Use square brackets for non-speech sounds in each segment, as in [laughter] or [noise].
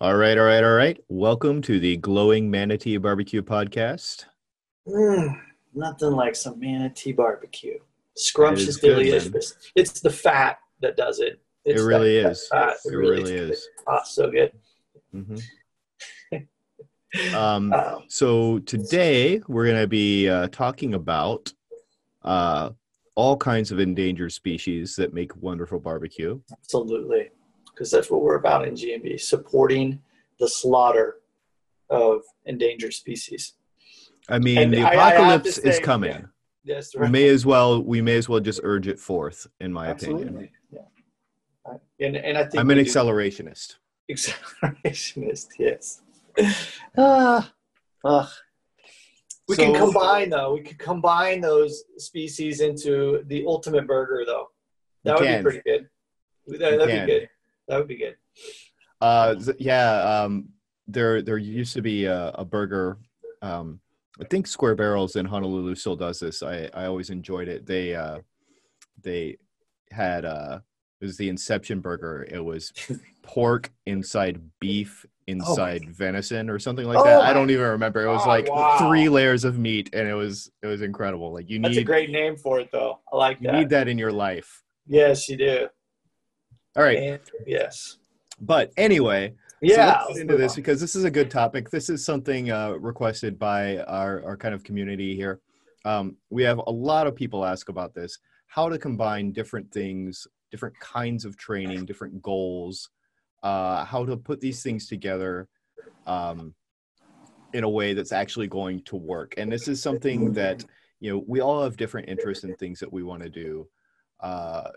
All right, all right, all right. Welcome to the Glowing Manatee Barbecue Podcast. Mm, nothing like some manatee barbecue. Scrumptious, man. delicious. It's the fat that does it. It's it really that- is. that fat. It really is. Ah, so good. Mhm. [laughs] Um, Um, so today we're going to be uh, talking about uh, all kinds of endangered species that make wonderful barbecue. absolutely, because that's what we're about in GMB, supporting the slaughter of endangered species. I mean, And the apocalypse is say, coming. yeah. Yes, We may as well we may as well just urge it forth, in my opinion. absolutely. Yeah. I- And, and I think I'm an we do- accelerationist. accelerationist. Yes. Ah, ugh. We can combine though. We could combine those species into the ultimate burger though. That would can. be pretty good. That, would be good. That would be good. Uh, yeah. Um, there, there used to be a, a burger. Um, I think Square Barrels in Honolulu still does this. I, I always enjoyed it. They, uh, they had uh, it was the Inception burger. It was [laughs] pork inside beef inside venison or something like Oh that. I don't even remember. It was Oh, like wow. three layers of meat, and it was it was incredible. Like you need That's a great name for it though. I like that. you that. need that in your life. Yes, you do. All right, And, yes. but anyway, Yeah. so into this because this is a good topic. This is something uh, requested by our, our kind of community here. Um, we have a lot of people ask about this how to combine different things, different kinds of training, different goals, uh, how to put these things together um, in a way that's actually going to work. And this is something that, you know, we all have different interests in things that we want to do. Uh,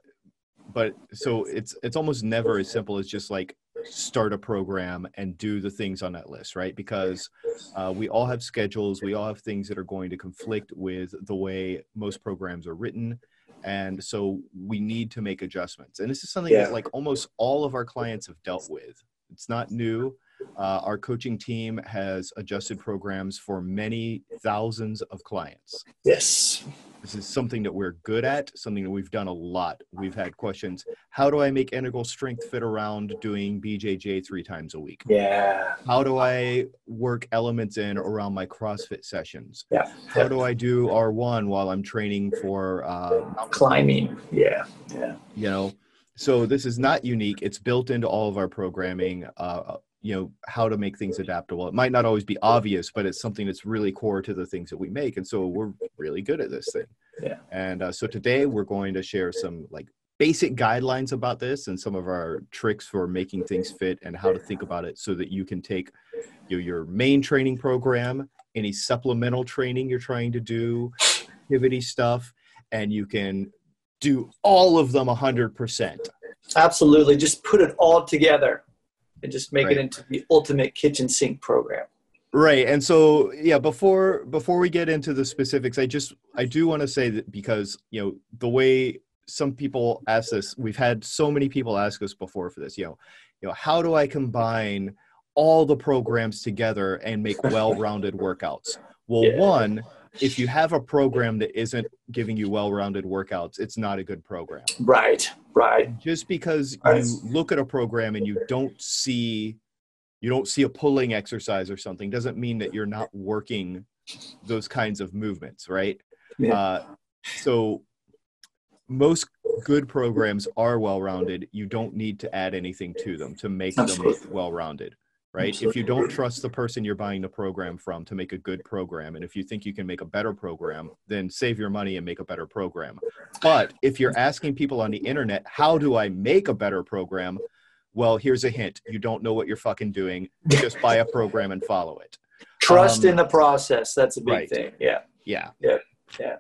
but so it's it's almost never as simple as just like start a program and do the things on that list, right? Because uh, we all have schedules, we all have things that are going to conflict with the way most programs are written. And so we need to make adjustments. And this is something Yeah. that like almost all of our clients have dealt with. It's not new. Uh, our coaching team has adjusted programs for many thousands of clients. Yes. This is something that we're good at, something that we've done a lot. We've had questions. How do I make integral strength fit around doing BJJ three times a week? Yeah. How do I work elements in around my CrossFit sessions? Yeah. How do I do R1 while I'm training for, uh, Climbing. Yeah. Yeah. you know? So this is not unique. It's built into all of our programming. Uh, you know how to make things adaptable. It might not always be obvious, but it's something that's really core to the things that we make, and so we're really good at this thing. Yeah. And uh, so today we're going to share some like basic guidelines about this and some of our tricks for making things fit and how to think about it so that you can take you know, your main training program, any supplemental training you're trying to do, activity stuff, and you can do all of them 100%. Absolutely. Just put it all together and just make Right. it into the ultimate kitchen sink program. Right. And so yeah, before before we get into the specifics, I just I do want to say that because, you know, the way some people ask this, we've had so many people ask us before for this, you know, you know, how do I combine all the programs together and make [laughs] well-rounded workouts? Well, Yeah. one, if you have a program that isn't giving you well-rounded workouts, it's not a good program. Right. Right. just because Right. you look at a program and you don't see you don't see a pulling exercise or something doesn't mean that you're not working those kinds of movements right Yeah. uh, so most good programs are well rounded you don't need to add anything to them to make Absolutely. them well right if you don't trust the person you're buying the program from to make a good program and if you think you can make a better program then save your money and make a better program but if you're asking people on the internet how do i make a better program well here's a hint you don't know what you're fucking doing just buy a program and follow it Trust Um, in the process. That's a big right. thing. Yeah. Yeah. Yeah. yeah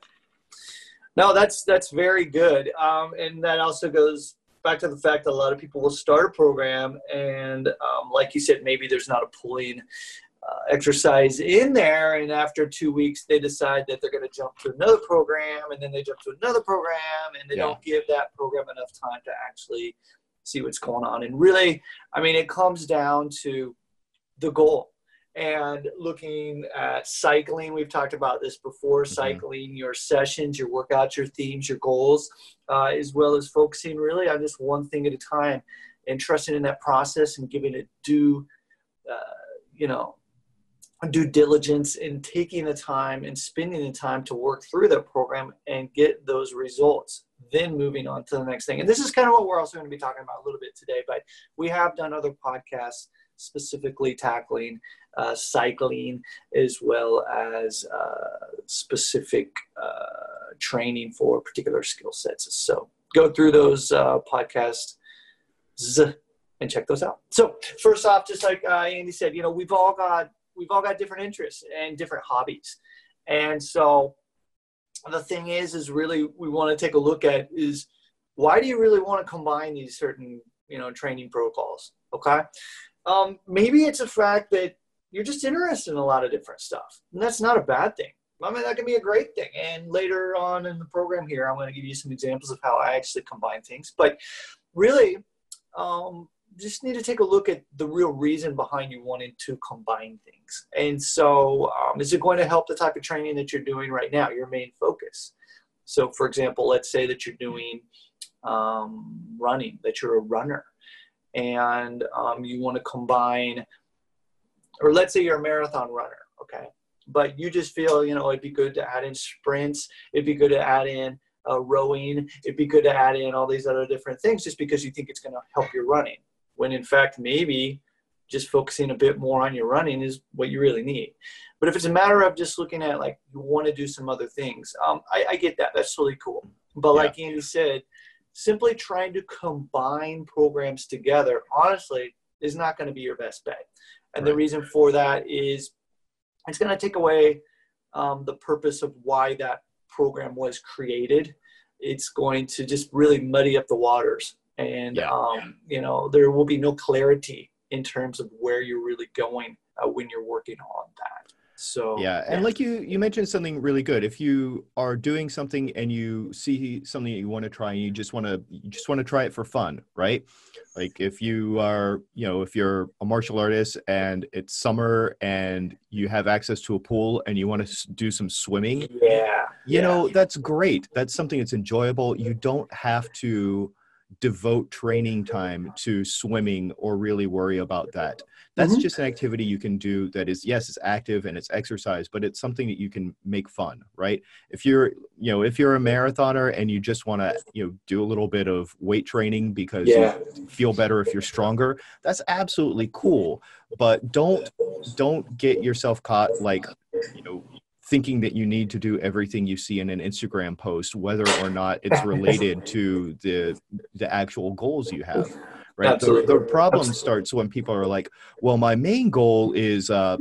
No, that's that's very good. Um, and that also goes back to the fact that a lot of people will start a program, and um, like you said, maybe there's not a pulling uh, exercise in there, and after two weeks, they decide that they're going to jump to another program, and then they jump to another program, and they Yeah. don't give that program enough time to actually see what's going on. And really, I mean, it comes down to the goal and looking at cycling. We've talked about this before cycling your sessions, your workouts, your themes, your goals, uh, as well as focusing really on just one thing at a time and trusting in that process and giving it due uh, you know, due diligence in taking the time and spending the time to work through that program and get those results then moving on to the next thing and this is kind of what we're also going to be talking about a little bit today but we have done other podcasts specifically tackling uh, cycling as well as uh, specific uh, training for particular skill sets so go through those uh, podcasts and check those out so first off just like uh, andy said you know we've all got we've all got different interests and different hobbies. And so the thing is, is really we want to take a look at is why do you really want to combine these certain, you know, training protocols? Okay. Um, maybe it's a fact that you're just interested in a lot of different stuff. And that's not a bad thing. I mean, that can be a great thing. And later on in the program here, I'm going to give you some examples of how I actually combine things. But really, um, just need to take a look at the real reason behind you wanting to combine things. And so, um, is it going to help the type of training that you're doing right now, your main focus? So, for example, let's say that you're doing um, running, that you're a runner, and um, you want to combine, or let's say you're a marathon runner, okay? But you just feel, you know, it'd be good to add in sprints, it'd be good to add in uh, rowing, it'd be good to add in all these other different things just because you think it's going to help your running when in fact maybe just focusing a bit more on your running is what you really need. But if it's a matter of just looking at like you want to do some other things, um, I, I, get that. That's really cool. But yeah. like Andy said, simply trying to combine programs together, honestly, is not going to be your best bet. And right. the reason for that is it's going to take away um, the purpose of why that program was created. It's going to just really muddy up the waters and yeah. um, you know there will be no clarity in terms of where you're really going uh, when you're working on that so yeah and yeah. like you you mentioned something really good if you are doing something and you see something that you want to try and you just want to you just want to try it for fun right like if you are you know if you're a martial artist and it's summer and you have access to a pool and you want to do some swimming yeah you yeah. know that's great that's something that's enjoyable you don't have to devote training time to swimming or really worry about that. That's mm-hmm. just an activity you can do that is yes, it's active and it's exercise, but it's something that you can make fun, right? If you're, you know, if you're a marathoner and you just want to, you know, do a little bit of weight training because yeah. you feel better if you're stronger, that's absolutely cool. But don't don't get yourself caught like, you know, thinking that you need to do everything you see in an Instagram post, whether or not it's [laughs] related to the the actual goals you have. Right. The, the, problem Absolutely. starts when people are like, "Well, my main goal is uh,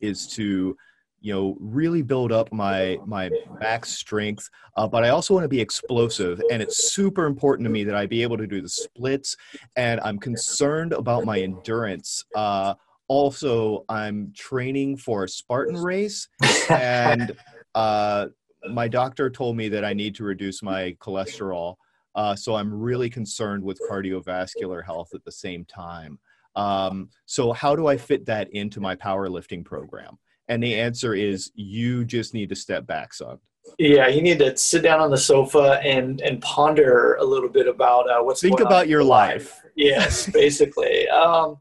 is to." you know really build up my my back strength uh, but i also want to be explosive and it's super important to me that i be able to do the splits and i'm concerned about my endurance uh, also i'm training for a spartan race and [laughs] uh, my doctor told me that i need to reduce my cholesterol uh, so i'm really concerned with cardiovascular health at the same time um, so how do i fit that into my powerlifting program and the answer is you just need to step back son yeah, you need to sit down on the sofa and and ponder a little bit about uh, what's think about your life. life. Yes, basically. um,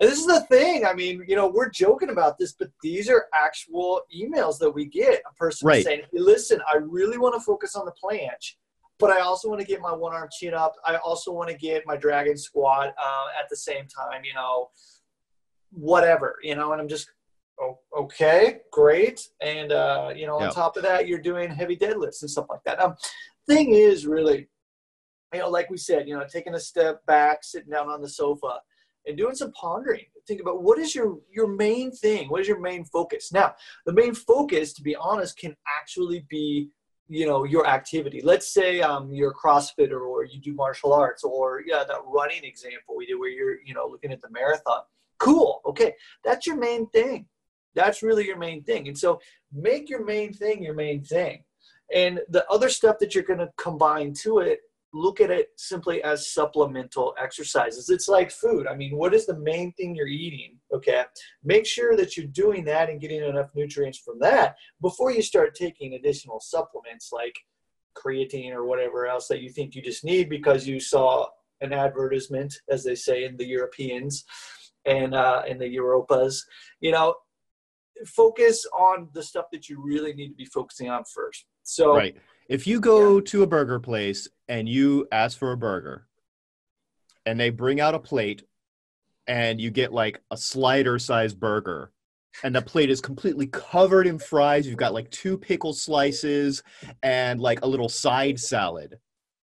and this is the thing. I mean, you know, we're joking about this, but these are actual emails that we get. A person right. saying, hey, listen, I really want to focus on the planche, but I also want to get my one arm chin up. I also want to get my dragon squat uh, at the same time, you know, whatever, you know, and I'm just, oh, okay, great. And, uh, you know, on top of that, you're doing heavy deadlifts and stuff like that. Um, thing is really, you know, like we said, you know, taking a step back, sitting down on the sofa and doing some pondering. Think about what is your your main thing? What is your main focus? Now, the main focus, to be honest, can actually be you know your activity. Let's say um, you're a CrossFitter or you do martial arts or yeah, that running example we did where you're you know looking at the marathon. Cool. Okay, that's your main thing. That's really your main thing. And so make your main thing your main thing. And the other stuff that you're going to combine to it look at it simply as supplemental exercises. It's like food. I mean, what is the main thing you're eating? Okay. Make sure that you're doing that and getting enough nutrients from that before you start taking additional supplements like creatine or whatever else that you think you just need because you saw an advertisement, as they say in the Europeans. and uh, and the Europas. You know, focus on the stuff that you really need to be focusing on first. So, right. If you go yeah. to a burger place and you ask for a burger, and they bring out a plate, and you get like a slider sized burger, and the plate is completely covered in fries. You've got like two pickle slices and like a little side salad.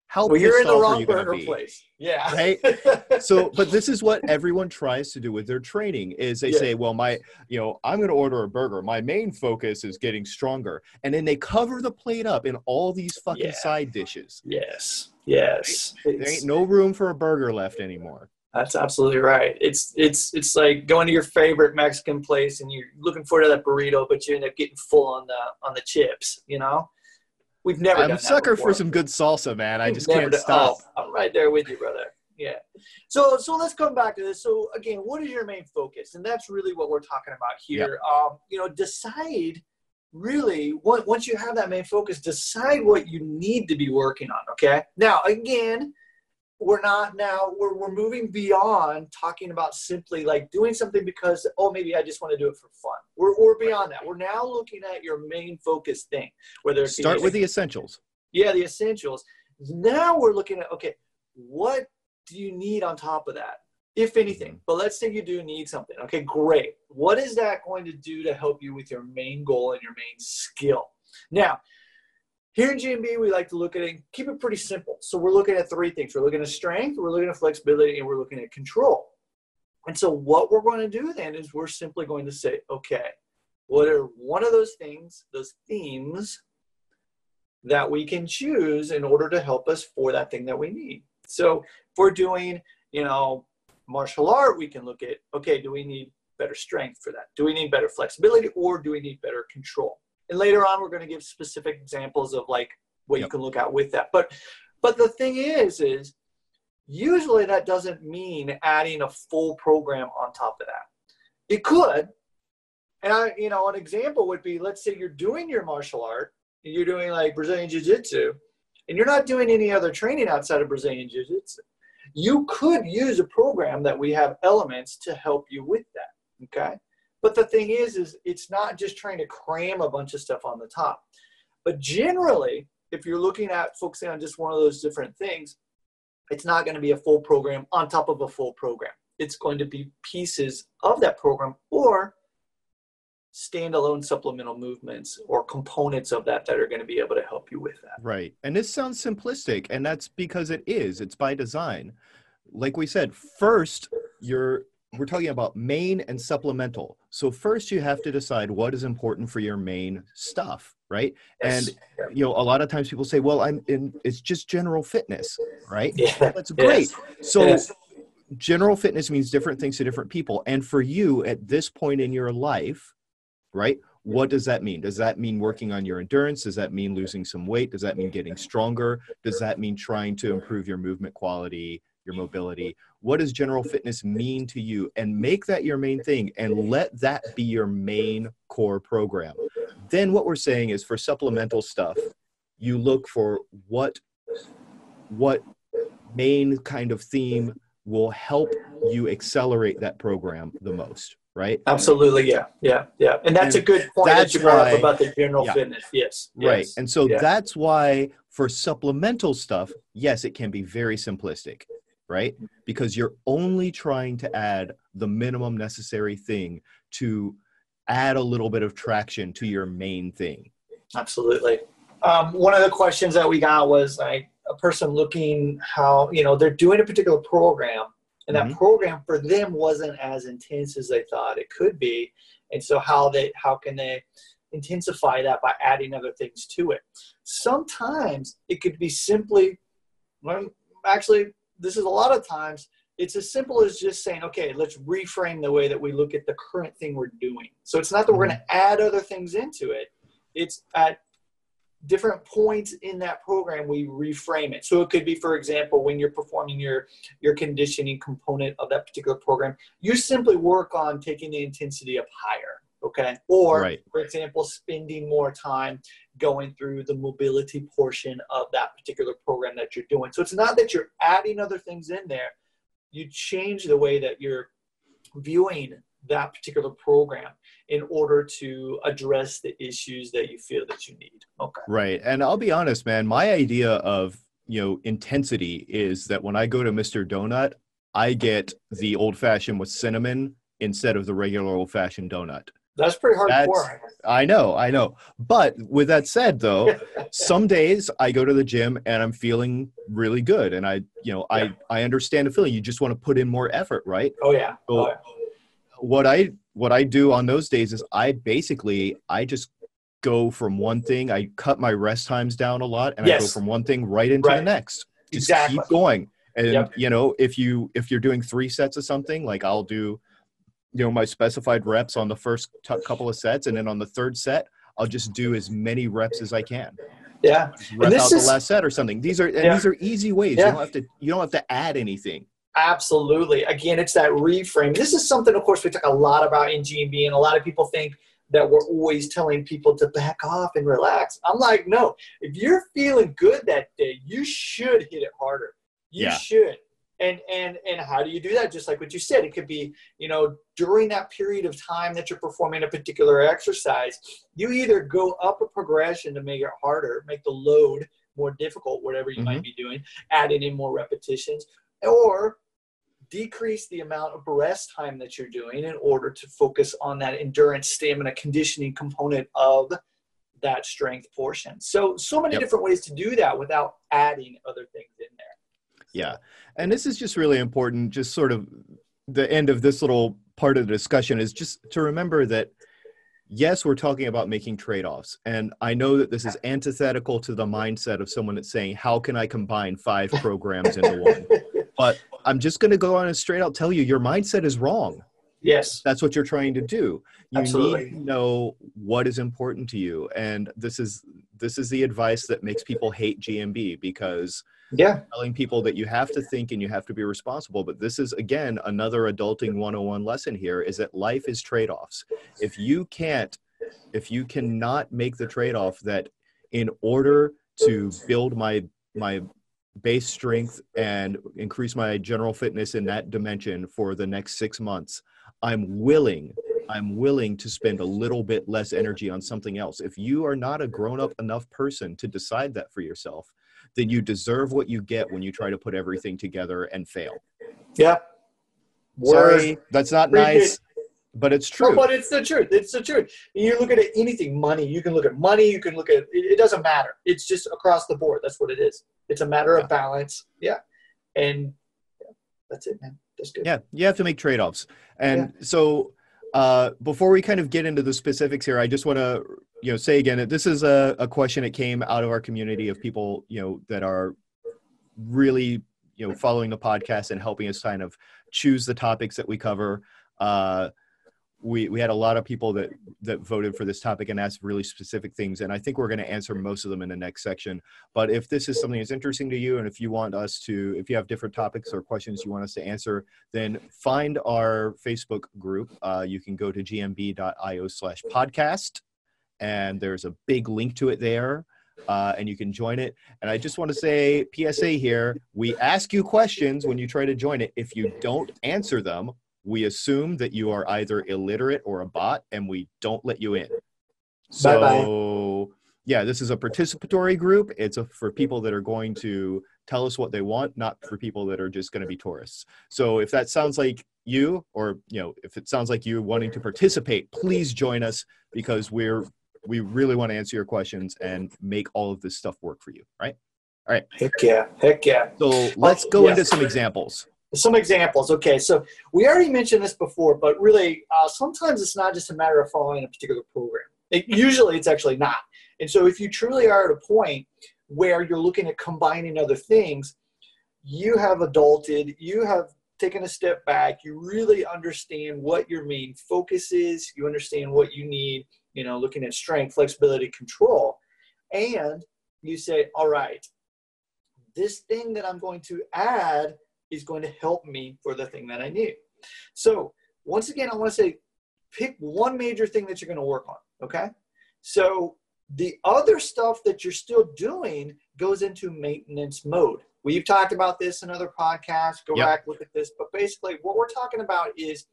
How well, you're in the wrong burger place. Yeah. Right. [laughs] so, but this is what everyone tries to do with their training is they yeah. say, well, my, you know, I'm going to order a burger. My main focus is getting stronger. And then they cover the plate up in all these fucking yeah. side dishes. Yes. Yes. Right? There ain't no room for a burger left anymore. That's absolutely right. It's it's it's like going to your favorite Mexican place and you're looking forward to that burrito, but you end up getting full on the on the chips. You know, we've never. I'm a sucker for some good salsa, man. I just can't stop. Oh, I'm right there with you, brother. Yeah. So so let's come back to this. So again, what is your main focus? And that's really what we're talking about here. Yep. Um, you know, decide really once you have that main focus, decide what you need to be working on. Okay. Now again we're not now we're, we're moving beyond talking about simply like doing something because oh maybe i just want to do it for fun. We're, we're beyond that. We're now looking at your main focus thing whether it's start with the essentials. Yeah the essentials. Now we're looking at okay what do you need on top of that if anything? Mm-hmm. but let's say you do need something. Okay great. What is that going to do to help you with your main goal and your main skill? Now here in GMB, we like to look at it and keep it pretty simple. So we're looking at three things. We're looking at strength, we're looking at flexibility, and we're looking at control. And so what we're going to do then is we're simply going to say, okay, what are one of those things, those themes that we can choose in order to help us for that thing that we need? So if we're doing, you know, martial art, we can look at, okay, do we need better strength for that? Do we need better flexibility or do we need better control? And later on we're going to give specific examples of like what yep. you can look at with that. But but the thing is is usually that doesn't mean adding a full program on top of that. It could and I, you know an example would be let's say you're doing your martial art you're doing like brazilian jiu-jitsu and you're not doing any other training outside of brazilian jiu-jitsu. You could use a program that we have elements to help you with that okay but the thing is, is it's not just trying to cram a bunch of stuff on the top. But generally, if you're looking at focusing on just one of those different things, it's not going to be a full program on top of a full program. It's going to be pieces of that program or standalone supplemental movements or components of that that are going to be able to help you with that. Right. And this sounds simplistic, and that's because it is. It's by design. Like we said, first, you're we're talking about main and supplemental. So first you have to decide what is important for your main stuff, right? Yes. And you know, a lot of times people say, "Well, I'm in it's just general fitness," right? Yeah. That's great. Yes. So yes. general fitness means different things to different people. And for you at this point in your life, right? What does that mean? Does that mean working on your endurance? Does that mean losing some weight? Does that mean getting stronger? Does that mean trying to improve your movement quality? Your mobility. What does general fitness mean to you? And make that your main thing and let that be your main core program. Then what we're saying is for supplemental stuff you look for what what main kind of theme will help you accelerate that program the most right? Absolutely yeah yeah yeah. And that's and a good point that you brought why, up about the general yeah. fitness. Yes. Right and so yeah. that's why for supplemental stuff yes it can be very simplistic right? Because you're only trying to add the minimum necessary thing to add a little bit of traction to your main thing. Absolutely. Um, one of the questions that we got was like a person looking how, you know, they're doing a particular program and that mm-hmm. program for them wasn't as intense as they thought it could be. And so how they, how can they intensify that by adding other things to it? Sometimes it could be simply, well, actually this is a lot of times it's as simple as just saying, okay, let's reframe the way that we look at the current thing we're doing. So it's not that we're going to mm-hmm. add other things into it. It's at different points in that program we reframe it. So it could be, for example, when you're performing your your conditioning component of that particular program, you simply work on taking the intensity up higher. Okay. Or, right. for example, spending more time going through the mobility portion of that particular program that you're doing. So it's not that you're adding other things in there, you change the way that you're viewing that particular program in order to address the issues that you feel that you need. Okay. Right. And I'll be honest, man, my idea of, you know, intensity is that when I go to Mr. Donut, I get the old fashioned with cinnamon instead of the regular old fashioned donut. That's pretty hardcore. I know, I know. But with that said, though, [laughs] some days I go to the gym and I'm feeling really good, and I, you know, yeah. I I understand the feeling. You just want to put in more effort, right? Oh yeah. So oh, yeah. What I what I do on those days is I basically I just go from one thing. I cut my rest times down a lot, and yes. I go from one thing right into right. the next. Just exactly. keep going. And yep. you know, if you if you're doing three sets of something, like I'll do you know my specified reps on the first t- couple of sets and then on the third set i'll just do as many reps as i can. Yeah. Rep out is, the last set or something. These are and yeah. these are easy ways. Yeah. you don't have to you don't have to add anything. Absolutely. Again it's that reframe. This is something of course we talk a lot about in gmb and a lot of people think that we're always telling people to back off and relax. I'm like no. If you're feeling good that day you should hit it harder. You yeah. should and and and how do you do that just like what you said it could be you know during that period of time that you're performing a particular exercise you either go up a progression to make it harder make the load more difficult whatever you mm-hmm. might be doing adding in more repetitions or decrease the amount of rest time that you're doing in order to focus on that endurance stamina conditioning component of that strength portion so so many yep. different ways to do that without adding other things in there yeah. And this is just really important, just sort of the end of this little part of the discussion is just to remember that yes, we're talking about making trade offs. And I know that this is antithetical to the mindset of someone that's saying, how can I combine five [laughs] programs into one? But I'm just going to go on and straight out tell you your mindset is wrong. Yes. That's what you're trying to do. You Absolutely. need to know what is important to you. And this is this is the advice that makes people hate GMB because yeah telling people that you have to think and you have to be responsible but this is again another adulting 101 lesson here is that life is trade-offs if you can't if you cannot make the trade-off that in order to build my my base strength and increase my general fitness in that dimension for the next six months i'm willing i'm willing to spend a little bit less energy on something else if you are not a grown up enough person to decide that for yourself then you deserve what you get when you try to put everything together and fail. Yeah. Sorry, that's not nice, but it's true. No, but it's the truth. It's the truth. You look at anything, money. You can look at money. You can look at it, it doesn't matter. It's just across the board. That's what it is. It's a matter yeah. of balance. Yeah, and that's it, man. That's good. Yeah, you have to make trade offs, and yeah. so uh, before we kind of get into the specifics here, I just want to you know say again that this is a, a question that came out of our community of people you know that are really you know following the podcast and helping us kind of choose the topics that we cover. Uh, we we had a lot of people that that voted for this topic and asked really specific things and i think we're going to answer most of them in the next section but if this is something that's interesting to you and if you want us to if you have different topics or questions you want us to answer then find our facebook group uh, you can go to gmb.io slash podcast and there's a big link to it there uh, and you can join it. And I just want to say, PSA here: we ask you questions when you try to join it. If you don't answer them, we assume that you are either illiterate or a bot and we don't let you in. So, Bye-bye. yeah, this is a participatory group. It's a, for people that are going to tell us what they want, not for people that are just going to be tourists. So, if that sounds like you, or you know, if it sounds like you wanting to participate, please join us because we're we really want to answer your questions and make all of this stuff work for you. Right? All right. Heck yeah! Heck yeah! So let's go yes. into some examples some examples. Okay, so we already mentioned this before, but really, uh, sometimes it's not just a matter of following a particular program. It, usually, it's actually not. And so, if you truly are at a point where you're looking at combining other things, you have adulted, you have taken a step back, you really understand what your main focus is, you understand what you need, you know, looking at strength, flexibility, control, and you say, all right, this thing that I'm going to add is going to help me for the thing that I need. So once again, I want to say pick one major thing that you're going to work on. Okay. So the other stuff that you're still doing goes into maintenance mode. we've talked about this in other podcasts. Go Yep. back, look at this. But basically, what we're talking about is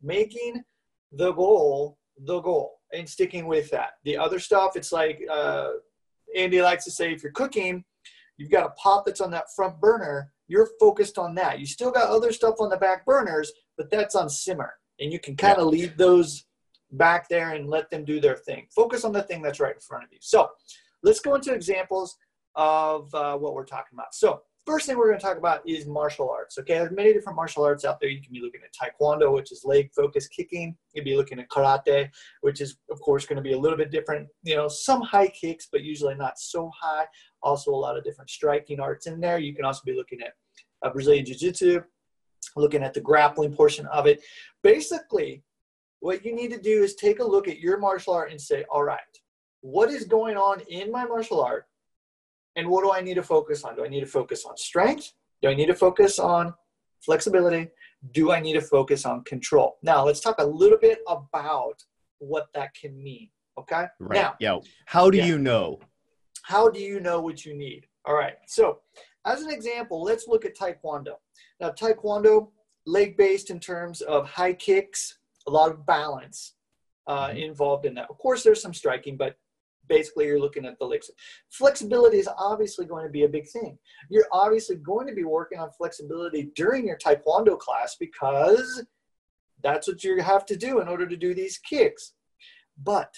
making the goal the goal and sticking with that. The other stuff, it's like uh, Andy likes to say, if you're cooking, you've got a pot that's on that front burner. You're focused on that. You still got other stuff on the back burners, but that's on simmer, and you can kind of leave those back there and let them do their thing. Focus on the thing that's right in front of you. So let's go into examples of uh, what we're talking about. So first thing we're going to talk about is martial arts. Okay, there's many different martial arts out there. You can be looking at Taekwondo, which is leg focused kicking. You'd be looking at karate, which is of course going to be a little bit different. You know, some high kicks, but usually not so high. Also, a lot of different striking arts in there. You can also be looking at uh, Brazilian Jiu Jitsu, looking at the grappling portion of it. Basically, what you need to do is take a look at your martial art and say, all right, what is going on in my martial art? And what do I need to focus on? Do I need to focus on strength? Do I need to focus on flexibility? Do I need to focus on control? Now, let's talk a little bit about what that can mean. Okay. Right. Now, yeah. How do Yeah. you know? how do you know what you need? All right. So, as an example, let's look at Taekwondo. Now, Taekwondo, leg based in terms of high kicks, a lot of balance uh, Mhm. involved in that. Of course, there's some striking, but basically, you're looking at the legs. Flexibility is obviously going to be a big thing. You're obviously going to be working on flexibility during your Taekwondo class because that's what you have to do in order to do these kicks. But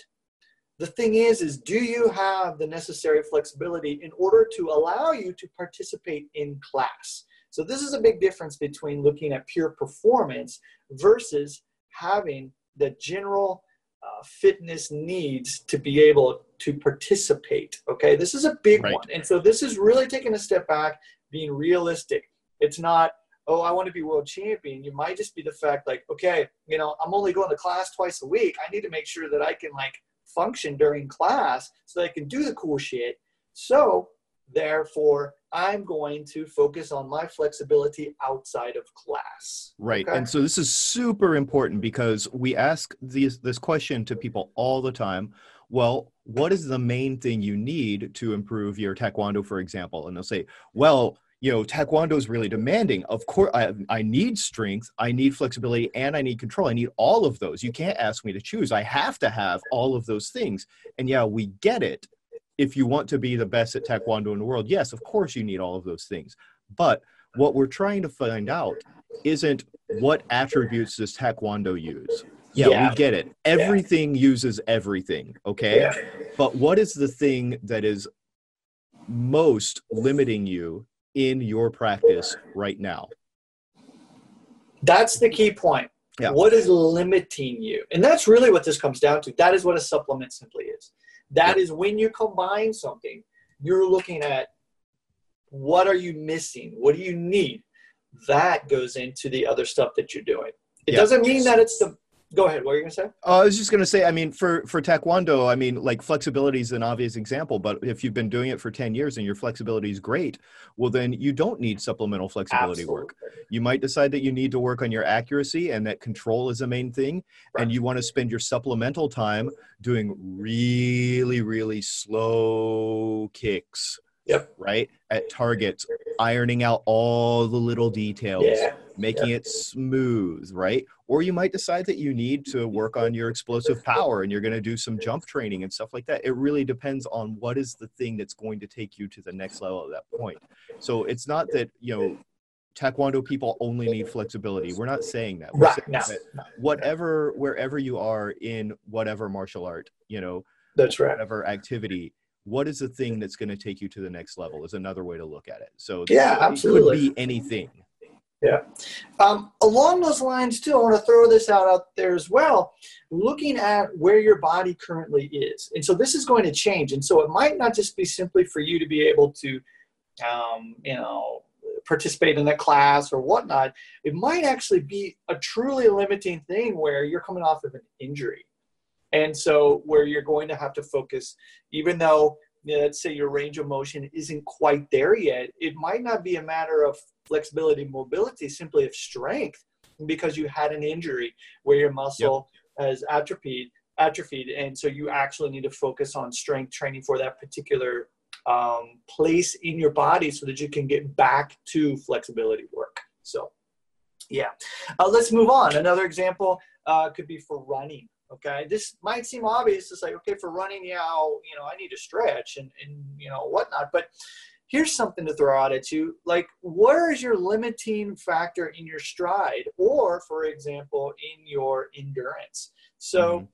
the thing is is do you have the necessary flexibility in order to allow you to participate in class? So this is a big difference between looking at pure performance versus having the general uh, fitness needs to be able to participate okay? This is a big Right. one. And so this is really taking a step back being realistic. It's not oh i want to be world champion. You might just be the fact like okay you know i'm only going to class twice a week. I need to make sure that i can like function during class so I can do the cool shit. So, therefore, I'm going to focus on my flexibility outside of class. Right. Okay? And so this is super important because we ask these this question to people all the time. Well, what is the main thing you need to improve your taekwondo, for example? And they'll say, well, you know, taekwondo is really demanding. Of course, I, I need strength, I need flexibility, and I need control. I need all of those. You can't ask me to choose. I have to have all of those things. And yeah, we get it. If you want to be the best at taekwondo in the world, yes, of course you need all of those things. But what we're trying to find out isn't what attributes does taekwondo use. Yeah, Yeah. we get it. Everything uses everything, okay? Yeah. But what is the thing that is most limiting you in your practice right now? That's the key point. Yeah. What is limiting you? And that's really what this comes down to. That is what a supplement simply is. That is when you combine something, you're looking at what are you missing? What do you need? That goes into the other stuff that you're doing. It Yeah. doesn't mean that it's the. Go ahead. What are you going to say? Uh, I was just going to say, I mean, for for taekwondo, I mean, like flexibility is an obvious example. But if you've been doing it for ten years and your flexibility is great, well, then you don't need supplemental flexibility work. You might decide that you need to work on your accuracy and that control is the main thing, and you want to spend your supplemental time doing really, really slow kicks. Yep. Right at targets, ironing out all the little details Yeah. making it smooth, right? Or you might decide that you need to work on your explosive power and you're going to do some jump training and stuff like that. It really depends on what is the thing that's going to take you to the next level at that point. So it's not that, you know, taekwondo people only need flexibility. We're not saying that. We're Right. saying No, that no, whatever wherever you are in whatever martial art, you know, that's right. whatever activity, what is the thing that's going to take you to the next level is another way to look at it. So Yeah, it absolutely. could be anything. Um, along those lines, too, I want to throw this out out there as well. Looking at where your body currently is, and so this is going to change, and so it might not just be simply for you to be able to, um, you know, participate in a class or whatnot. It might actually be a truly limiting thing where you're coming off of an injury, and so where you're going to have to focus, even though. you know, let's say your range of motion isn't quite there yet. It might not be a matter of flexibility, mobility, simply of strength because you had an injury where your muscle has atrophied, atrophied, and so you actually need to focus on strength training for that particular um, place in your body so that you can get back to flexibility work. So, yeah. Uh, let's move on. Another example uh, could be for running. Okay, this might seem obvious. It's like okay, for running, yeah, I'll, you know, I need to stretch and and you know whatnot, but here's something to throw out at you like where is your limiting factor in your stride or for example in your endurance so mm-hmm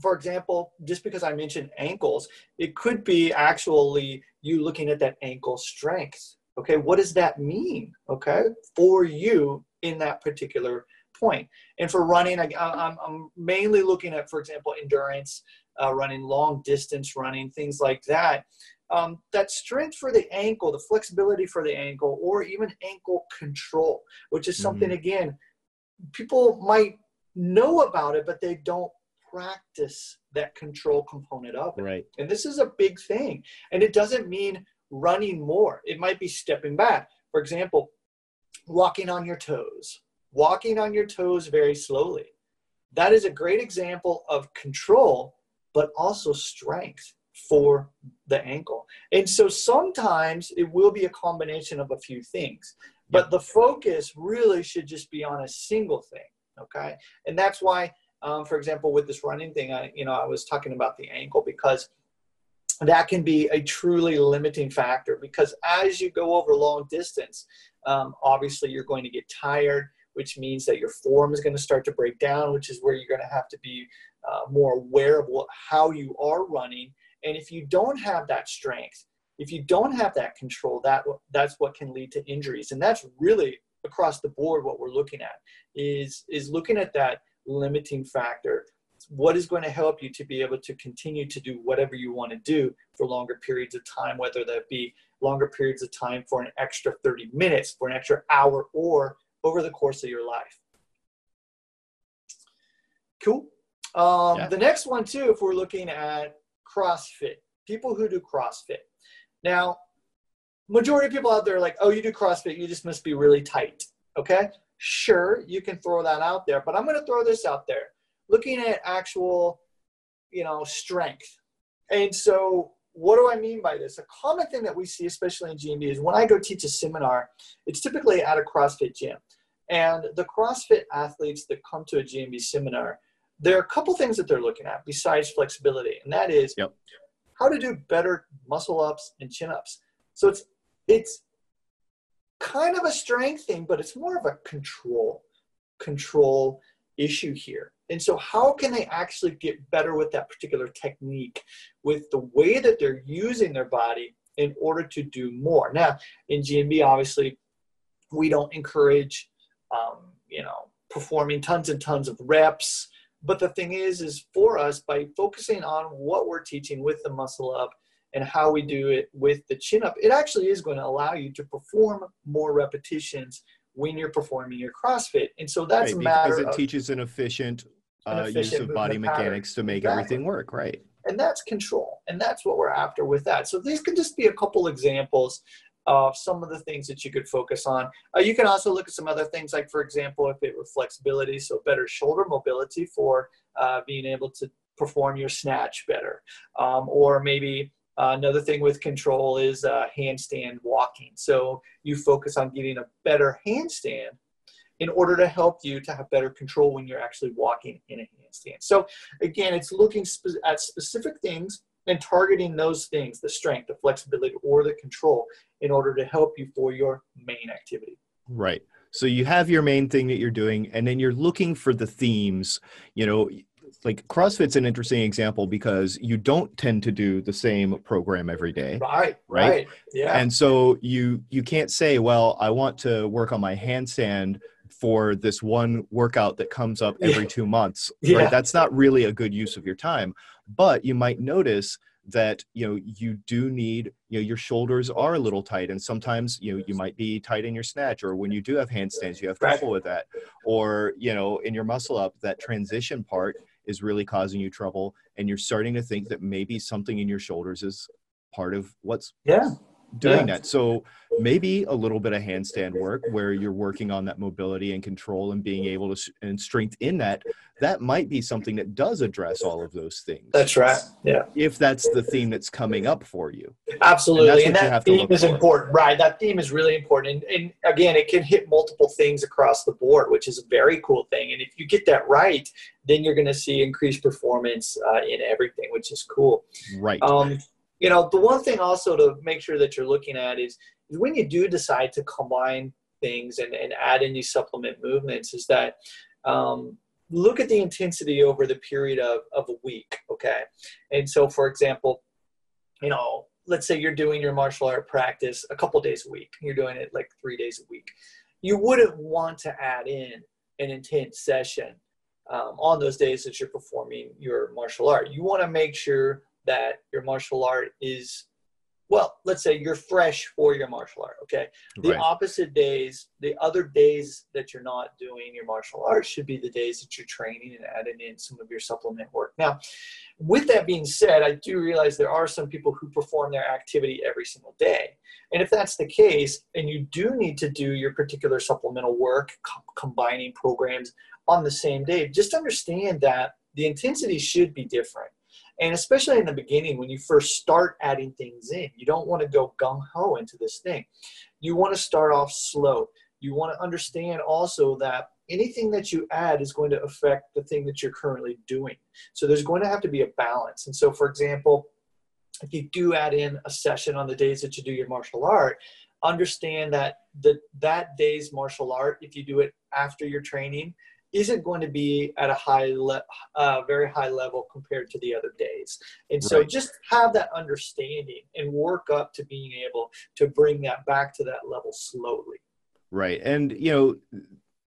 for example, just because I mentioned ankles, it could be actually you looking at that ankle strength. Okay, what does that mean? Okay, for you in that particular point. And for running, I, am mainly looking at, for example, endurance, uh, running long distance running, things like that. Um, that strength for the ankle, the flexibility for the ankle, or even ankle control, which is something, mm-hmm. again, people might know about it, but they don't practice that control component of it. Right. And this is a big thing. And it doesn't mean running more. It might be stepping back. For example, walking on your toes. Walking on your toes very slowly. That is a great example of control, but also strength for the ankle. And so sometimes it will be a combination of a few things, but the focus really should just be on a single thing. Okay. And that's why um, for example, with this running thing, I, you know, I was talking about the ankle because that can be a truly limiting factor because as you go over long distance, um, obviously you're going to get tired, which means that your form is going to start to break down, which is where you're going to have to be uh, more aware of what, how you are running. And if you don't have that strength, if you don't have that control, that that's what can lead to injuries. And that's really across the board what we're looking at is is looking at that limiting factor. What is going to help you to be able to continue to do whatever you want to do for longer periods of time, whether that be longer periods of time for an extra 30 minutes, for an extra hour, or over the course of your life. Cool. Um, yeah. The next one, too, if we're looking at CrossFit, people who do CrossFit. Now, majority of people out there are like, oh, you do CrossFit, you just must be really tight. Okay sure, you can throw that out there, but I'm going to throw this out there. Looking at actual, you know, strength. And so, what do I mean by this? A common thing that we see, especially in GMB, is when I go teach a seminar, it's typically at a CrossFit gym. And the CrossFit athletes that come to a GMB seminar, there are a couple things that they're looking at besides flexibility, and that is yep. how to do better muscle ups and chin ups. So it's it's kind of a strength thing, but it's more of a control control issue here. And so, how can they actually get better with that particular technique, with the way that they're using their body in order to do more? Now, in GMB, obviously, we don't encourage, um, you know, performing tons and tons of reps. But the thing is, is for us, by focusing on what we're teaching with the muscle up and how we do it with the chin up, it actually is going to allow you to perform more repetitions when you're performing your CrossFit. And so that's right, a matter because it teaches an efficient, an uh, efficient use of body mechanics pattern. to make exactly. everything work, right? And that's control. And that's what we're after with that. So these can just be a couple examples of some of the things that you could focus on. Uh, you can also look at some other things, like, for example, if it were flexibility, so better shoulder mobility for uh, being able to perform your snatch better. Um, or maybe uh, another thing with control is uh, handstand walking. So you focus on getting a better handstand in order to help you to have better control when you're actually walking in a handstand. So again, it's looking spe- at specific things and targeting those things, the strength, the flexibility, or the control in order to help you for your main activity. Right. So you have your main thing that you're doing, and then you're looking for the themes. You know, like CrossFit's an interesting example because you don't tend to do the same program every day. Right. Right. right yeah. And so you you can't say, well, I want to work on my handstand for this one workout that comes up every yeah. two months. Yeah. Right. That's not really a good use of your time. But you might notice that you know you do need you know your shoulders are a little tight and sometimes you know you might be tight in your snatch or when you do have handstands you have trouble with that. Or you know in your muscle up that transition part is really causing you trouble and you're starting to think that maybe something in your shoulders is part of what's yeah doing yeah. that. So maybe a little bit of handstand work where you're working on that mobility and control and being able to and strength in that that might be something that does address all of those things. That's right. Yeah. If that's the theme that's coming up for you. Absolutely. And, and that theme is for. important. Right. That theme is really important. And, and again it can hit multiple things across the board which is a very cool thing. And if you get that right then you're going to see increased performance uh, in everything which is cool. Right. Um, you know the one thing also to make sure that you're looking at is when you do decide to combine things and, and add in these supplement movements is that um, look at the intensity over the period of, of a week okay? And so for example you know let's say you're doing your martial art practice a couple days a week you're doing it like three days a week. You wouldn't want to add in an intense session um, on those days that you're performing your martial art. You want to make sure that your martial art is well, let's say you're fresh for your martial art, okay? The right. opposite days, the other days that you're not doing your martial art should be the days that you're training and adding in some of your supplement work. Now, with that being said, I do realize there are some people who perform their activity every single day. And if that's the case, and you do need to do your particular supplemental work, co- combining programs on the same day, just understand that the intensity should be different and especially in the beginning, when you first start adding things in, you don't want to go gung ho into this thing. You want to start off slow. You want to understand also that anything that you add is going to affect the thing that you're currently doing. So there's going to have to be a balance. And so, for example, if you do add in a session on the days that you do your martial art, understand that the, that day's martial art, if you do it after your training, isn't going to be at a high le- uh, very high level compared to the other days. And so right. just have that understanding and work up to being able to bring that back to that level slowly. Right. And you know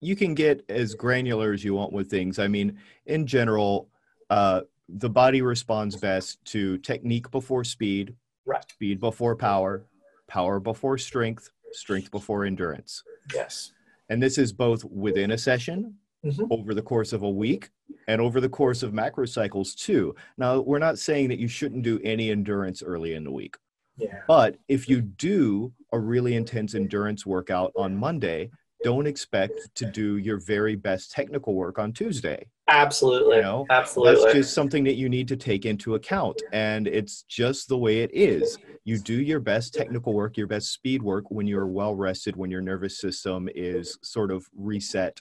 you can get as granular as you want with things. I mean in general uh, the body responds best to technique before speed right. speed before power power before strength strength before endurance. Yes. And this is both within a session mm-hmm. over the course of a week and over the course of macro cycles too. Now, we're not saying that you shouldn't do any endurance early in the week. Yeah. But if you do a really intense endurance workout on Monday, don't expect to do your very best technical work on Tuesday. Absolutely. You know, absolutely. That's just something that you need to take into account. And it's just the way it is. You do your best technical work, your best speed work when you're well rested, when your nervous system is sort of reset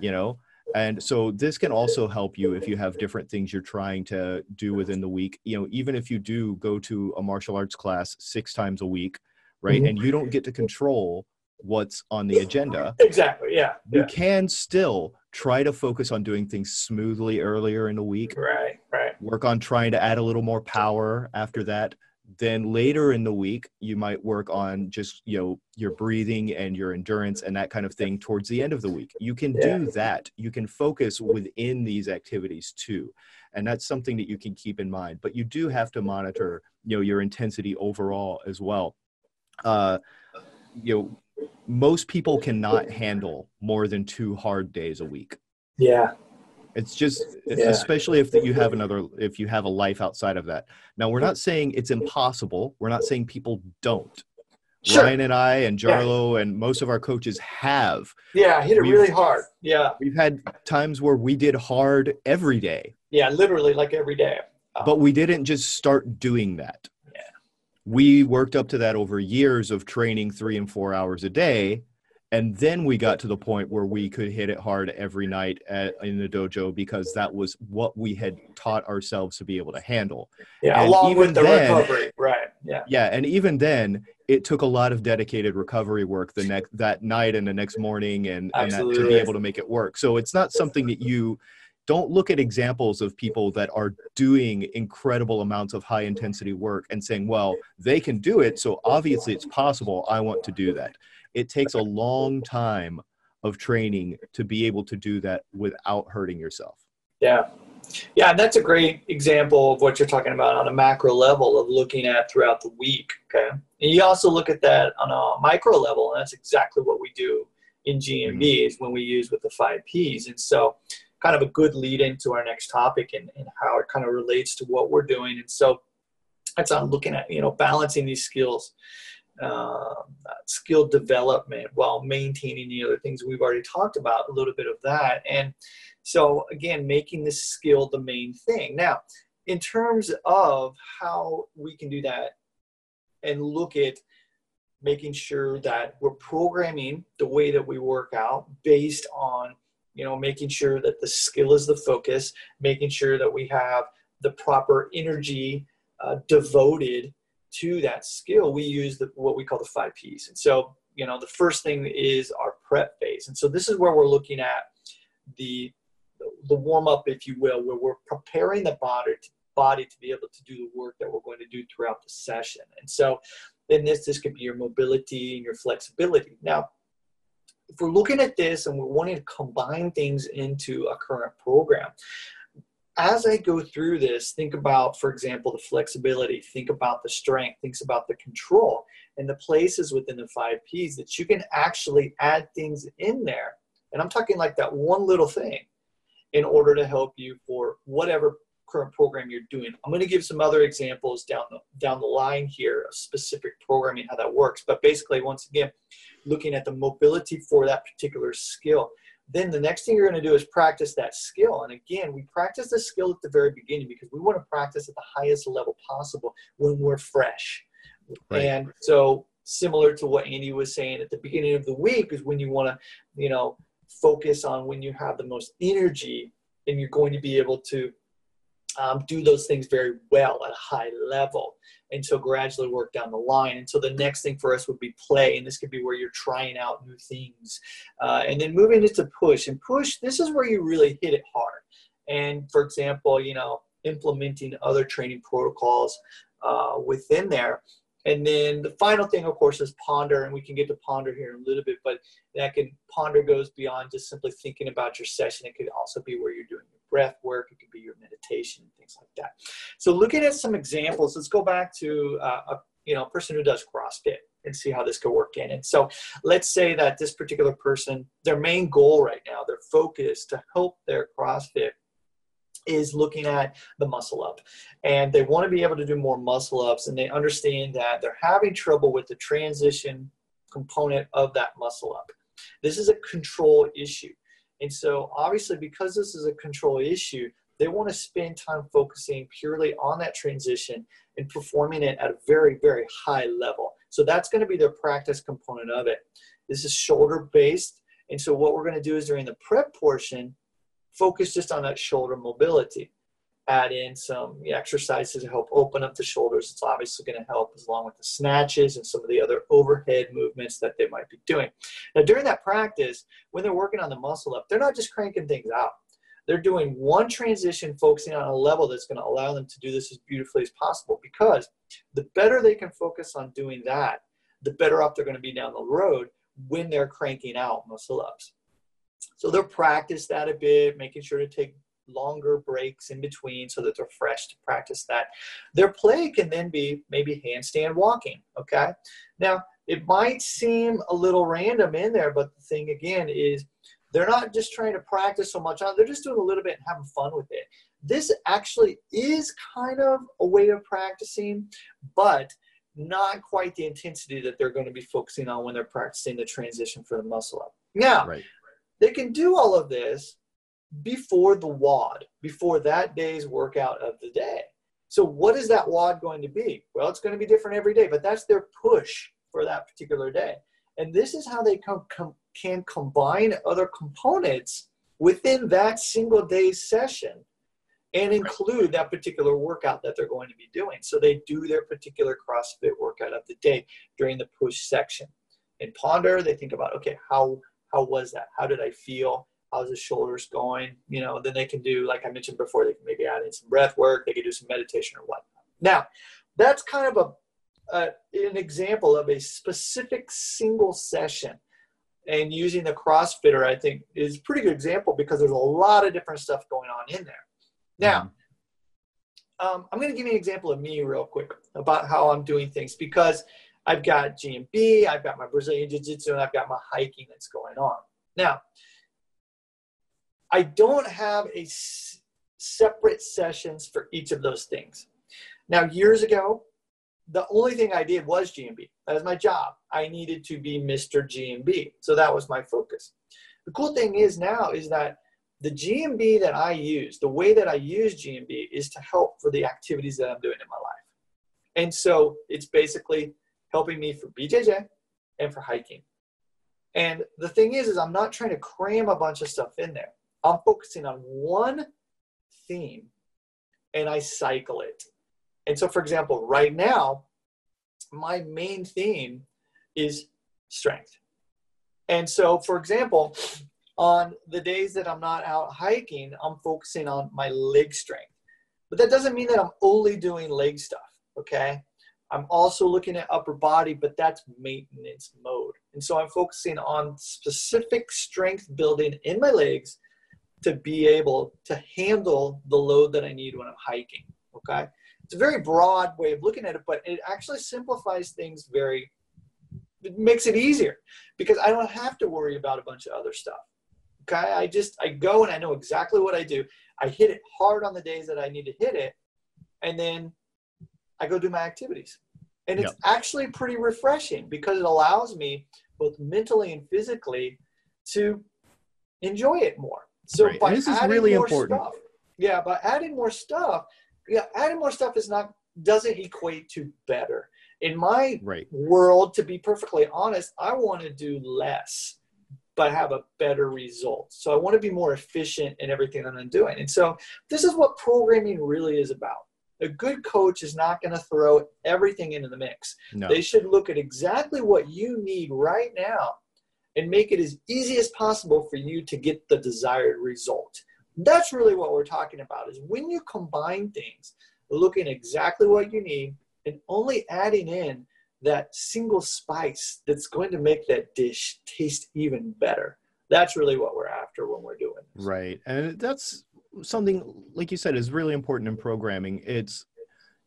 you know? And so this can also help you if you have different things you're trying to do within the week. You know even if you do go to a martial arts class six times a week right mm-hmm. and you don't get to control what's on the agenda exactly yeah you yeah. can still try to focus on doing things smoothly earlier in the week. Right right. Work on trying to add a little more power after that then later in the week you might work on just you know your breathing and your endurance and that kind of thing towards the end of the week. You can yeah. do that. You can focus within these activities too and that's something that you can keep in mind. But you do have to monitor you know your intensity overall as well. Uh you know most people cannot handle more than two hard days a week. Yeah it's just, yeah. especially if you have another, if you have a life outside of that. Now, we're not saying it's impossible. We're not saying people don't. Sure. Ryan and I and Jarlo yeah. and most of our coaches have. Yeah, hit it we've, really hard. Yeah. We've had times where we did hard every day. Yeah, literally like every day. Um, but we didn't just start doing that. Yeah. We worked up to that over years of training three and four hours a day and then we got to the point where we could hit it hard every night at, in the dojo because that was what we had taught ourselves to be able to handle. Yeah, and along with the then, recovery, right? Yeah, yeah, and even then, it took a lot of dedicated recovery work the next that night and the next morning, and, and that, to be able to make it work. So it's not something that you don't look at examples of people that are doing incredible amounts of high intensity work and saying, well, they can do it, so obviously it's possible. I want to do that it takes a long [laughs] time of training to be able to do that without hurting yourself. Yeah. Yeah, and that's a great example of what you're talking about on a macro level of looking at throughout the week. Okay. And you also look at that on a micro level, and that's exactly what we do in GMB mm-hmm. is when we use with the five Ps. And so kind of a good lead into our next topic and, and how it kind of relates to what we're doing. And so that's on looking at, you know, balancing these skills uh, skill development while maintaining the other things we've already talked about, a little bit of that. And so, again, making this skill the main thing. Now, in terms of how we can do that and look at making sure that we're programming the way that we work out based on you know making sure that the skill is the focus making sure that we have the proper energy uh, devoted to that skill we use the, what we call the five p's. And so you know the first thing is our prep phase. And so this is where we're looking at the the warm up if you will where we're preparing the body to, body to be able to do the work that we're going to do throughout the session. And so in this this could be your mobility and your flexibility. Now if we're looking at this and we're wanting to combine things into a current program, as I go through this, think about, for example, the flexibility, think about the strength, think about the control, and the places within the five P's that you can actually add things in there. And I'm talking like that one little thing in order to help you for whatever current program you're doing. I'm going to give some other examples down the down the line here of specific programming how that works. But basically, once again, looking at the mobility for that particular skill. Then the next thing you're going to do is practice that skill. And again, we practice the skill at the very beginning because we want to practice at the highest level possible when we're fresh. Right. And so similar to what Andy was saying at the beginning of the week is when you want to, you know, focus on when you have the most energy and you're going to be able to um, do those things very well at a high level and so gradually work down the line and so the next thing for us would be play and this could be where you're trying out new things. Uh, and then moving into push and push this is where you really hit it hard. And for example you know implementing other training protocols uh, within there. And then the final thing, of course, is ponder, and we can get to ponder here in a little bit, but that can ponder goes beyond just simply thinking about your session. It could also be where you're doing breath work. It could be your meditation things like that. So looking at some examples, let's go back to uh, a you know person who does CrossFit and see how this could work in. And so let's say that this particular person, their main goal right now, their focus to help their CrossFit is looking at the muscle up and they want to be able to do more muscle ups and they understand that they're having trouble with the transition component of that muscle up this is a control issue and so obviously because this is a control issue they want to spend time focusing purely on that transition and performing it at a very very high level so that's going to be their practice component of it this is shoulder based and so what we're going to do is during the prep portion focus just on that shoulder mobility. Add in some exercises to help open up the shoulders. It's obviously going to help as long with the snatches and some of the other overhead movements that they might be doing. Now, during that practice, when they're working on the muscle up, they're not just cranking things out. They're doing one transition, focusing on a level that's going to allow them to do this as beautifully as possible because the better they can focus on doing that, the better off they're going to be down the road when they're cranking out muscle ups. So they'll practice that a bit, making sure to take longer breaks in between so that they're fresh to practice that. Their play can then be maybe handstand walking. Okay. Now, it might seem a little random in there, but the thing again is they're not just trying to practice so much on, they're just doing a little bit and having fun with it. This actually is kind of a way of practicing, but not quite the intensity that they're going to be focusing on when they're practicing the transition for the muscle up. Now, right. They can do all of this before the WOD, before that day's workout of the day. So, what is that WOD going to be? Well, it's going to be different every day, but that's their push for that particular day. And this is how they com- com- can combine other components within that single day's session and include that particular workout that they're going to be doing. So they do their particular CrossFit workout of the day during the push section. In Ponder, they think about, okay, how how was that? How did I feel? How's the shoulders going? You know, then they can do, like I mentioned before, they can maybe add in some breath work. They can do some meditation or whatnot. Now, that's kind of a, a an example of a specific single session. And using the CrossFitter, I think, is a pretty good example because there's a lot of different stuff going on in there. Now, um, I'm going to give you an example of me real quick about how I'm doing things because – I've got GMB, I've got my Brazilian Jiu Jitsu, and I've got my hiking that's going on. Now, I don't have a s- separate sessions for each of those things. Now, years ago, the only thing I did was GMB. That was my job. I needed to be Mr. GMB. So that was my focus. The cool thing is now is that the GMB that I use, the way that I use GMB is to help for the activities that I'm doing in my life. And so it's basically helping me for BJJ and for hiking. And the thing is, is I'm not trying to cram a bunch of stuff in there. I'm focusing on one theme and I cycle it. And so, for example, right now, my main theme is strength. And so, for example, on the days that I'm not out hiking, I'm focusing on my leg strength. But that doesn't mean that I'm only doing leg stuff, okay? I'm also looking at upper body, but that's maintenance mode. And so I'm focusing on specific strength building in my legs to be able to handle the load that I need when I'm hiking. Okay. It's a very broad way of looking at it, but it actually simplifies things very, it makes it easier because I don't have to worry about a bunch of other stuff. Okay. I just, I go and I know exactly what I do. I hit it hard on the days that I need to hit it. And then I go do my activities. And it's yep. actually pretty refreshing because it allows me both mentally and physically to enjoy it more. So right. by this is really important. Stuff, yeah, by adding more stuff, yeah, adding more stuff is not doesn't equate to better. In my right. world, to be perfectly honest, I want to do less, but have a better result. So I want to be more efficient in everything that I'm doing. And so this is what programming really is about. A good coach is not going to throw everything into the mix. No. They should look at exactly what you need right now and make it as easy as possible for you to get the desired result. That's really what we're talking about is when you combine things, looking exactly what you need and only adding in that single spice that's going to make that dish taste even better. That's really what we're after when we're doing this. Right. And that's something like you said is really important in programming. It's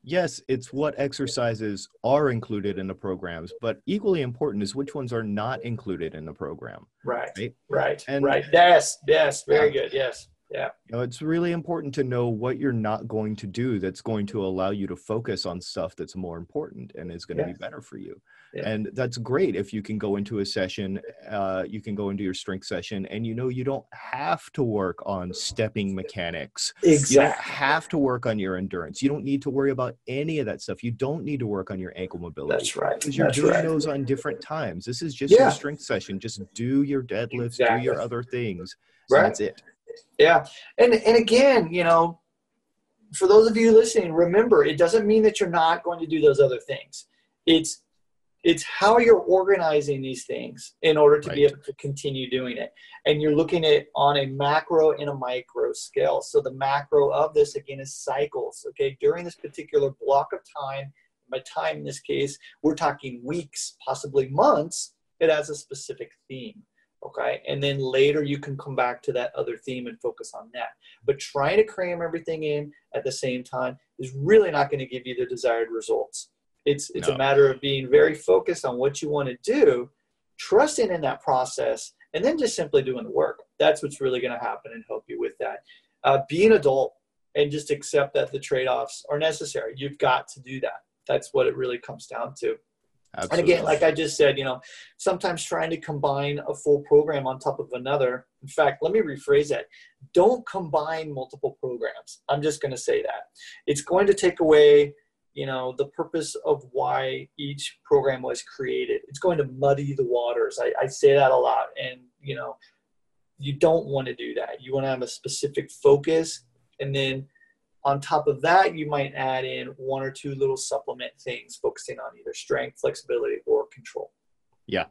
yes, it's what exercises are included in the programs, but equally important is which ones are not included in the program. Right. Right. Right. And right. Yes. Yes. Very good. Yes. Yeah. You know, it's really important to know what you're not going to do that's going to allow you to focus on stuff that's more important and is going to be better for you. Yeah. And that's great if you can go into a session, uh, you can go into your strength session and you know you don't have to work on stepping mechanics. Exactly. You don't have to work on your endurance. You don't need to worry about any of that stuff. You don't need to work on your ankle mobility. That's right. Because you're that's doing right. those on different times. This is just yeah. your strength session. Just do your deadlifts, exactly. do your other things. Right. That's it. Yeah. And and again, you know, for those of you listening, remember it doesn't mean that you're not going to do those other things. It's it's how you're organizing these things in order to right. be able to continue doing it. And you're looking at on a macro and a micro scale. So the macro of this again is cycles okay? During this particular block of time by time in this case we're talking weeks possibly months it has a specific theme okay? And then later you can come back to that other theme and focus on that. But trying to cram everything in at the same time is really not going to give you the desired results it's it's no. a matter of being very focused on what you want to do trusting in that process and then just simply doing the work that's what's really going to happen and help you with that uh, be an adult and just accept that the trade-offs are necessary you've got to do that that's what it really comes down to Absolutely. And again, like I just said, you know, sometimes trying to combine a full program on top of another. In fact, let me rephrase that. Don't combine multiple programs. I'm just going to say that. It's going to take away, you know, the purpose of why each program was created. It's going to muddy the waters. I, I say that a lot. And, you know, you don't want to do that. You want to have a specific focus and then on top of that, you might add in one or two little supplement things focusing on either strength, flexibility, or control. Yeah. Yeah.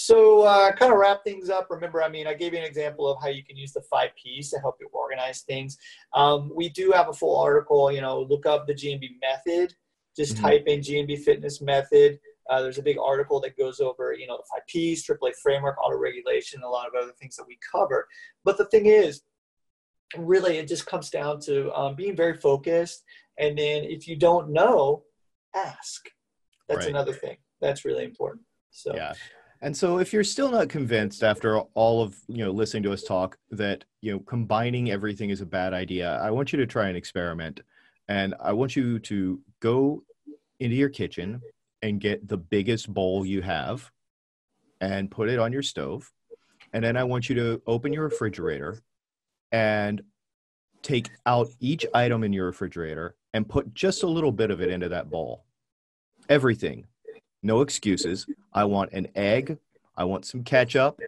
So, uh, kind of wrap things up. Remember, I mean, I gave you an example of how you can use the five P's to help you organize things. Um, we do have a full article. You know, look up the GMB method. Just mm-hmm. type in GMB fitness method. Uh, there's a big article that goes over, you know, the five P's, AAA framework, auto regulation, a lot of other things that we cover. But the thing is, really it just comes down to um, being very focused and then if you don't know ask that's right. another thing that's really important so yeah and so if you're still not convinced after all of you know listening to us talk that you know combining everything is a bad idea i want you to try an experiment And I want you to go into your kitchen and get the biggest bowl you have and put it on your stove. And then I want you to open your refrigerator and take out each item in your refrigerator and put just a little bit of it into that bowl. Everything. No excuses. I want an egg. I want some ketchup.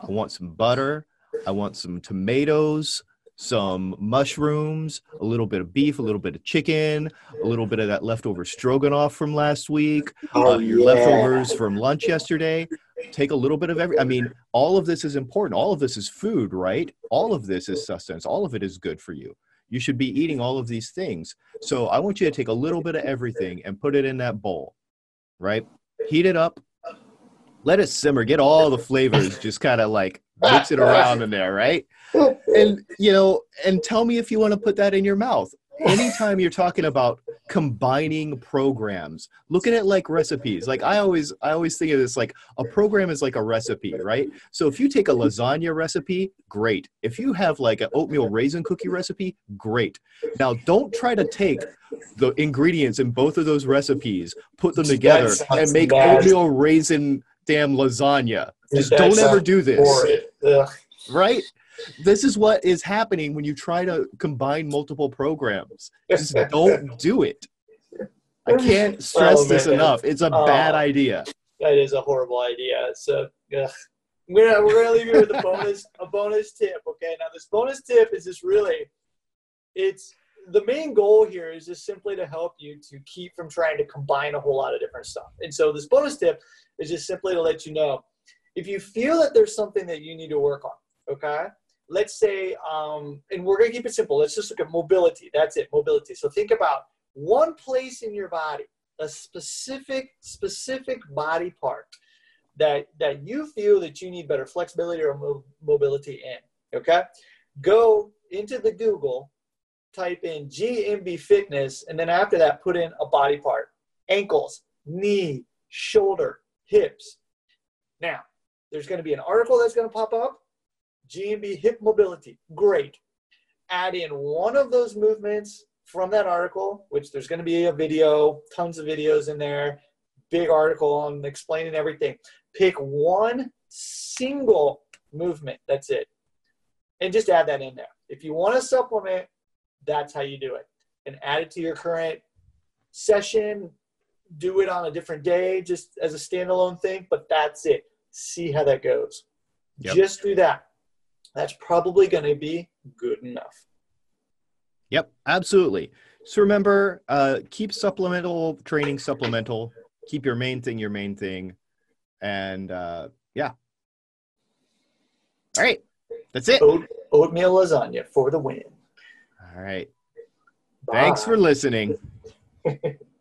I want some butter. I want some tomatoes, some mushrooms, a little bit of beef, a little bit of chicken, a little bit of that leftover stroganoff from last week, Oh, uh, your yeah. leftovers from lunch yesterday. Take a little bit of every. I mean, all of this is important. All of this is food, right? All of this is sustenance. All of it is good for you. You should be eating all of these things. So I want you to take a little bit of everything and put it in that bowl, right? Heat it up. Let it simmer. Get all the flavors. Just kind of like mix it around in there, right? and you know and tell me if you want to put that in your mouth anytime you're talking about combining programs look at it like recipes. Like i always i always think of this like a program is like a recipe right? So if you take a lasagna recipe great. If you have like an oatmeal raisin cookie recipe great. Now don't try to take the ingredients in both of those recipes put them together and make nasty. oatmeal raisin damn lasagna. Just don't ever do this. right? This is what is happening when you try to combine multiple programs. Just [laughs] don't do it. I can't stress Oh, this enough. It's a Oh. bad idea. That is a horrible idea. So we're gonna we're gonna leave you with a bonus a bonus tip. Okay, now this bonus tip is just really it's the main goal here is just simply to help you to keep from trying to combine a whole lot of different stuff. And so this bonus tip is just simply to let you know if you feel that there's something that you need to work on. Okay, let's say um, and we're gonna keep it simple. Let's just look at mobility. That's it, mobility. So think about one place in your body a specific specific body part that that you feel that you need better flexibility or mo- mobility in okay go into the google type in gmb fitness and then after that put in a body part ankles knee shoulder hips now there's going to be an article that's going to pop up gmb hip mobility great add in one of those movements from that article, which there's going to be a video, tons of videos in there, big article on explaining everything. Pick one single movement. That's it. And just add that in there. If you want to supplement, that's how you do it. And add it to your current session. Do it on a different day, just as a standalone thing, but that's it. See how that goes. Yep. Just do that. That's probably going to be good enough. Yep, absolutely. So remember, uh, keep supplemental training supplemental. Keep your main thing your main thing. And uh, yeah. All right. That's it. Oat, oatmeal lasagna for the win. All right. Thanks for listening. [laughs]